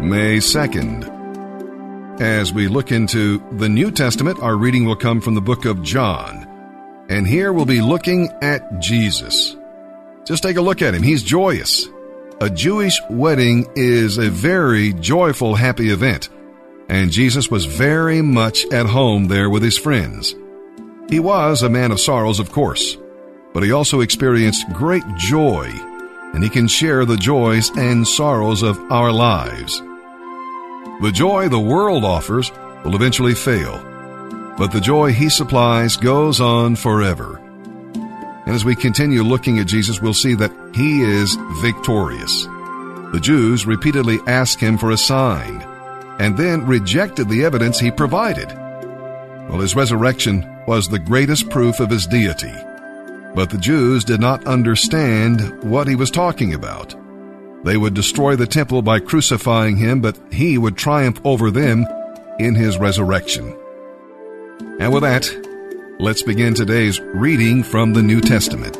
May 2nd. As we look into the New Testament, our reading will come from the book of John. And here we'll be looking at Jesus. Just take a look at him. He's joyous. A Jewish wedding is a very joyful, happy event. And Jesus was very much at home there with his friends. He was a man of sorrows, of course, but he also experienced great joy, and he can share the joys and sorrows of our lives. The joy the world offers will eventually fail, but the joy he supplies goes on forever. And as we continue looking at Jesus, we'll see that he is victorious. The Jews repeatedly asked him for a sign and then rejected the evidence he provided. Well, his resurrection was the greatest proof of his deity. But the Jews did not understand what he was talking about. They would destroy the temple by crucifying him, but he would triumph over them in his resurrection. And with that, let's begin today's reading from the New Testament.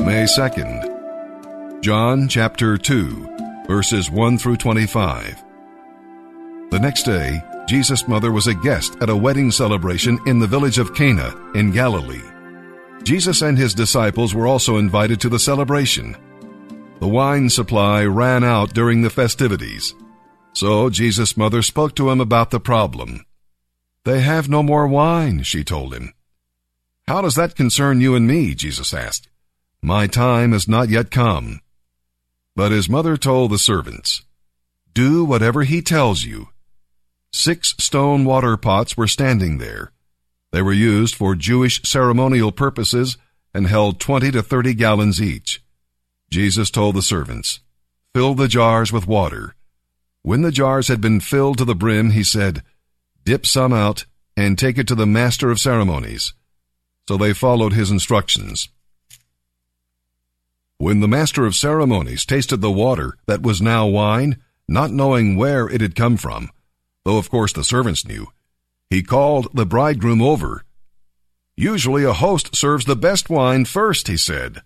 May 2nd, John chapter 2, verses 1 through 25. The next day, Jesus' mother was a guest at a wedding celebration in the village of Cana in Galilee. Jesus and his disciples were also invited to the celebration. The wine supply ran out during the festivities. So Jesus' mother spoke to him about the problem. They have no more wine, she told him. How does that concern you and me? Jesus asked. My time has not yet come. But his mother told the servants, Do whatever he tells you. Six stone water pots were standing there. They were used for Jewish ceremonial purposes and held 20 to 30 gallons each. Jesus told the servants, Fill the jars with water. When the jars had been filled to the brim, he said, Dip some out and take it to the master of ceremonies. So they followed his instructions. When the master of ceremonies tasted the water that was now wine, not knowing where it had come from, though of course the servants knew. He called the bridegroom over. Usually a host serves the best wine first, he said.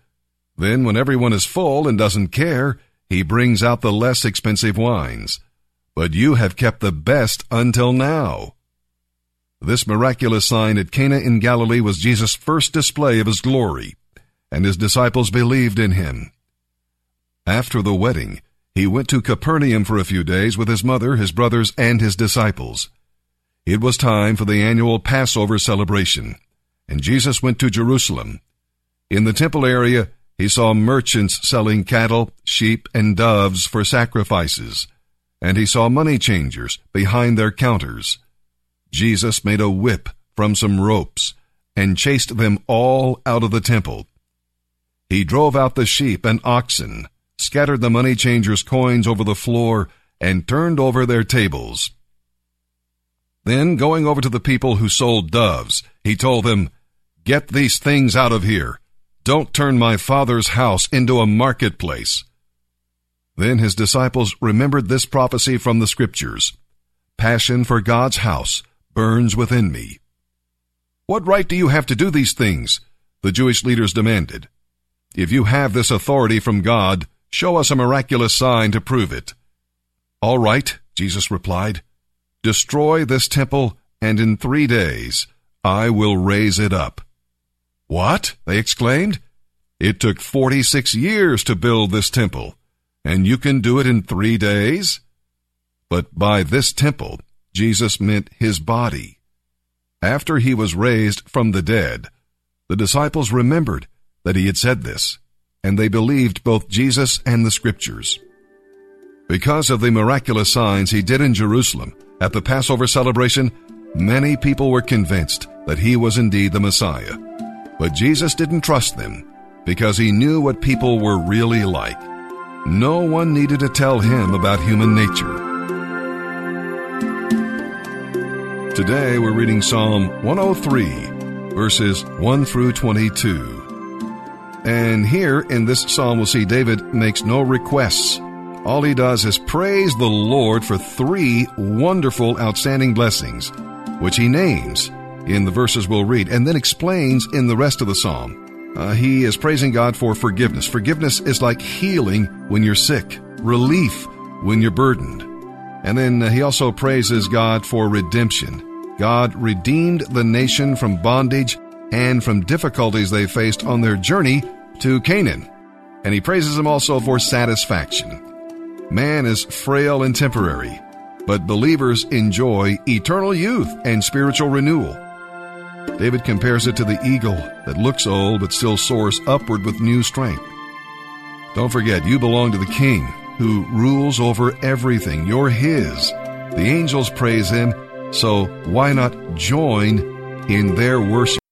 Then, when everyone is full and doesn't care, he brings out the less expensive wines. But you have kept the best until now. This miraculous sign at Cana in Galilee was Jesus' first display of his glory, and his disciples believed in him. After the wedding, he went to Capernaum for a few days with his mother, his brothers, and his disciples. It was time for the annual Passover celebration, and Jesus went to Jerusalem. In the temple area, he saw merchants selling cattle, sheep, and doves for sacrifices, and he saw money changers behind their counters. Jesus made a whip from some ropes and chased them all out of the temple. He drove out the sheep and oxen scattered the money changers' coins over the floor, and turned over their tables. Then, going over to the people who sold doves, he told them, Get these things out of here. Don't turn my father's house into a marketplace. Then his disciples remembered this prophecy from the scriptures. Passion for God's house burns within me. What right do you have to do these things? The Jewish leaders demanded. If you have this authority from God, Show us a miraculous sign to prove it. All right, Jesus replied. Destroy this temple, and in three days I will raise it up. What? They exclaimed. It took 46 years to build this temple, and you can do it in three days? But by this temple, Jesus meant his body. After he was raised from the dead, the disciples remembered that he had said this and they believed both Jesus and the scriptures. Because of the miraculous signs he did in Jerusalem at the Passover celebration, many people were convinced that he was indeed the Messiah. But Jesus didn't trust them because he knew what people were really like. No one needed to tell him about human nature. Today we're reading Psalm 103, verses 1 through 22. And here in this psalm, we'll see David makes no requests. All he does is praise the Lord for three wonderful, outstanding blessings, which he names in the verses we'll read and then explains in the rest of the psalm. Uh, he is praising God for forgiveness. Forgiveness is like healing when you're sick. relief when you're burdened. And then uh, he also praises God for redemption. God redeemed the nation from bondage and from difficulties they faced on their journey to Canaan. And he praises him also for satisfaction. Man is frail and temporary, but believers enjoy eternal youth and spiritual renewal. David compares it to the eagle that looks old but still soars upward with new strength. Don't forget, you belong to the King who rules over everything. You're His. The angels praise Him, so why not join in their worship?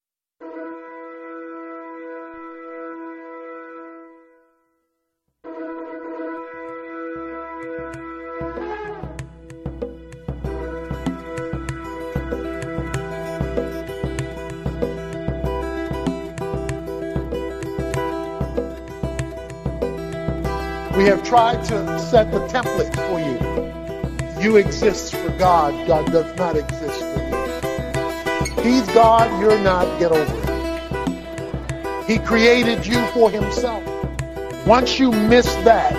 Set the template for you. You exist for God. God does not exist for you. He's God. You're not. Get over it. He created you for himself. Once you miss that,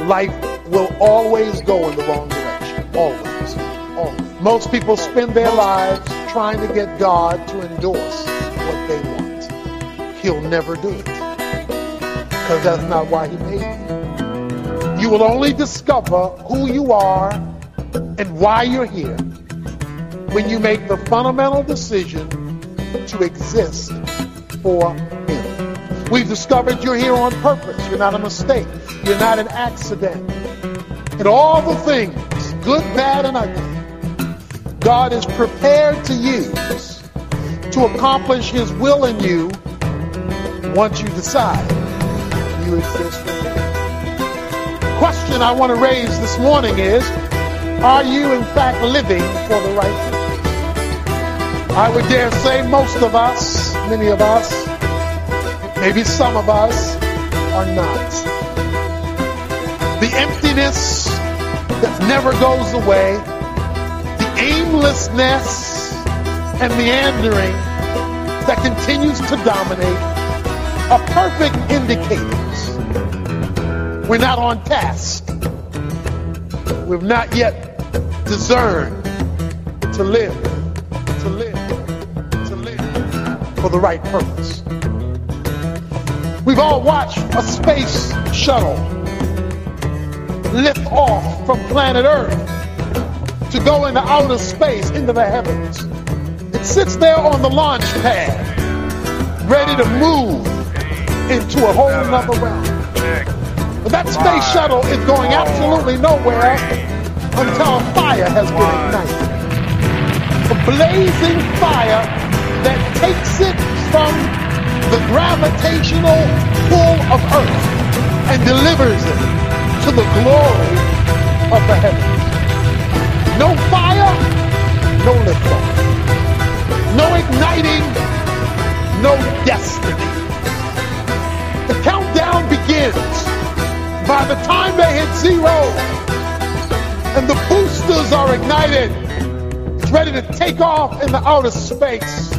life will always go in the wrong direction. Always. Always. Most people spend their lives trying to get God to endorse what they want. He'll never do it. Because that's not why he made you. You will only discover who you are and why you're here when you make the fundamental decision to exist for Him. We've discovered you're here on purpose. You're not a mistake. You're not an accident. And all the things, good, bad, and ugly, God is prepared to use to accomplish His will in you once you decide you exist question I want to raise this morning is, are you in fact living for the right thing? I would dare say most of us, many of us, maybe some of us are not. The emptiness that never goes away, the aimlessness and meandering that continues to dominate, a perfect indicators we're not on task. We've not yet discerned to live, to live, to live for the right purpose. We've all watched a space shuttle lift off from planet Earth to go into outer space, into the heavens. It sits there on the launch pad, ready to move into a whole nother realm. That space shuttle is going absolutely nowhere until a fire has been ignited. A blazing fire that takes it from the gravitational pull of Earth and delivers it to the glory of the heavens. No fire, no liftoff. No igniting, no destiny. The countdown begins by the time they hit zero and the boosters are ignited, it's ready to take off in the outer space.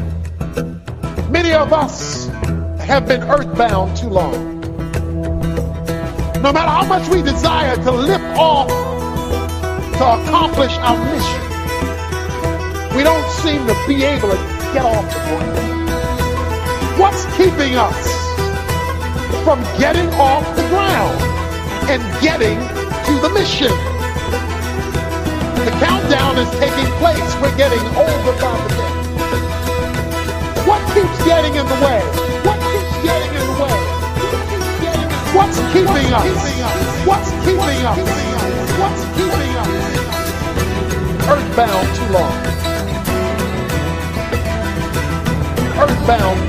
Many of us have been earthbound too long. No matter how much we desire to lift off to accomplish our mission, we don't seem to be able to get off the ground. What's keeping us from getting off the ground? And getting to the mission. The countdown is taking place. We're getting older by the day. What keeps getting in the way? What keeps getting in the way? What's keeping us? What's keeping us? What's keeping us? Earthbound too long. Earthbound.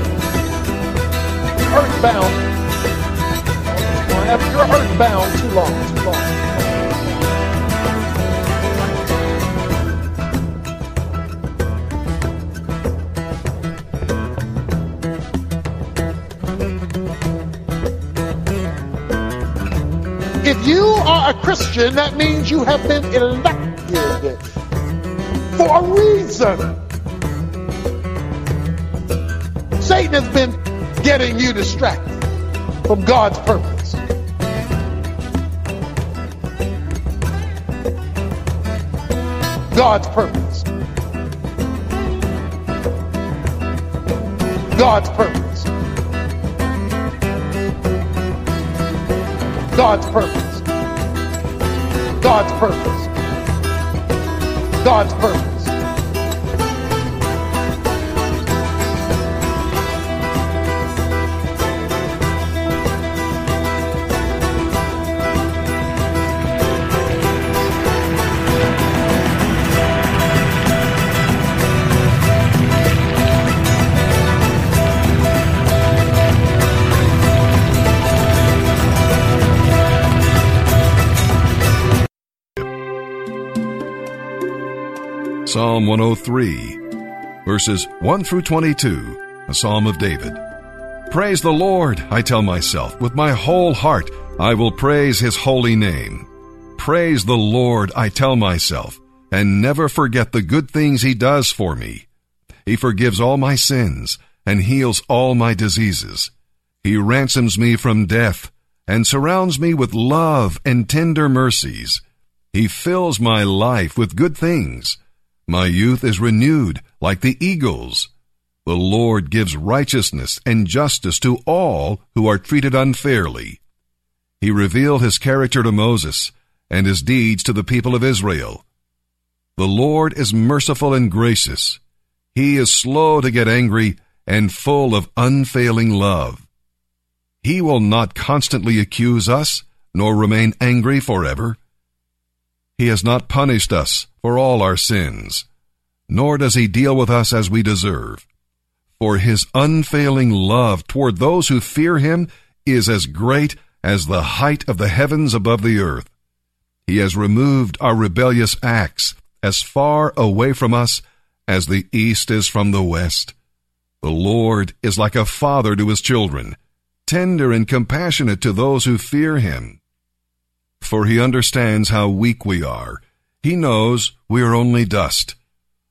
Earthbound have you're earthbound too long, too long. If you are a Christian, that means you have been elected for a reason. Satan has been getting you distracted from God's purpose. God's purpose. God's purpose. God's purpose. God's purpose. God's purpose. Psalm 103, verses 1 through 22, a psalm of David. Praise the Lord, I tell myself, with my whole heart I will praise his holy name. Praise the Lord, I tell myself, and never forget the good things he does for me. He forgives all my sins and heals all my diseases. He ransoms me from death and surrounds me with love and tender mercies. He fills my life with good things my youth is renewed like the eagles. The Lord gives righteousness and justice to all who are treated unfairly. He revealed his character to Moses and his deeds to the people of Israel. The Lord is merciful and gracious. He is slow to get angry and full of unfailing love. He will not constantly accuse us, nor remain angry forever. He has not punished us for all our sins, nor does he deal with us as we deserve. For his unfailing love toward those who fear him is as great as the height of the heavens above the earth. He has removed our rebellious acts as far away from us as the east is from the west. The Lord is like a father to his children, tender and compassionate to those who fear him for he understands how weak we are. He knows we are only dust.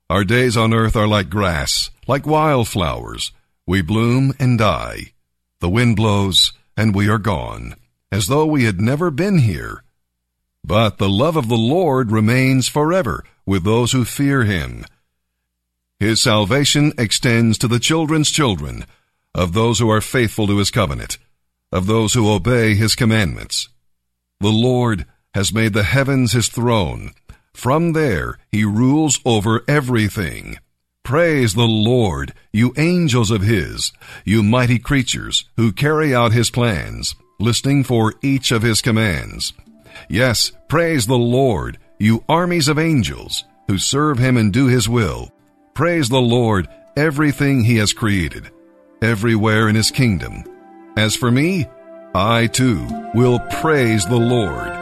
Our days on earth are like grass, like wildflowers. We bloom and die. The wind blows, and we are gone, as though we had never been here. But the love of the Lord remains forever with those who fear him. His salvation extends to the children's children, of those who are faithful to his covenant, of those who obey his commandments. The Lord has made the heavens his throne. From there he rules over everything. Praise the Lord, you angels of his, you mighty creatures who carry out his plans, listening for each of his commands. Yes, praise the Lord, you armies of angels who serve him and do his will. Praise the Lord, everything he has created, everywhere in his kingdom. As for me, I too will praise the Lord.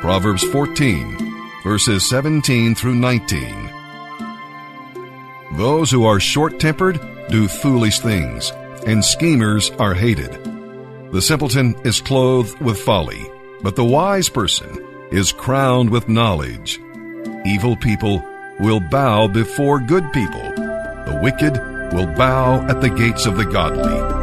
Proverbs 14, verses 17 through 19. Those who are short tempered do foolish things, and schemers are hated. The simpleton is clothed with folly, but the wise person is crowned with knowledge. Evil people will bow before good people. The wicked will bow at the gates of the godly.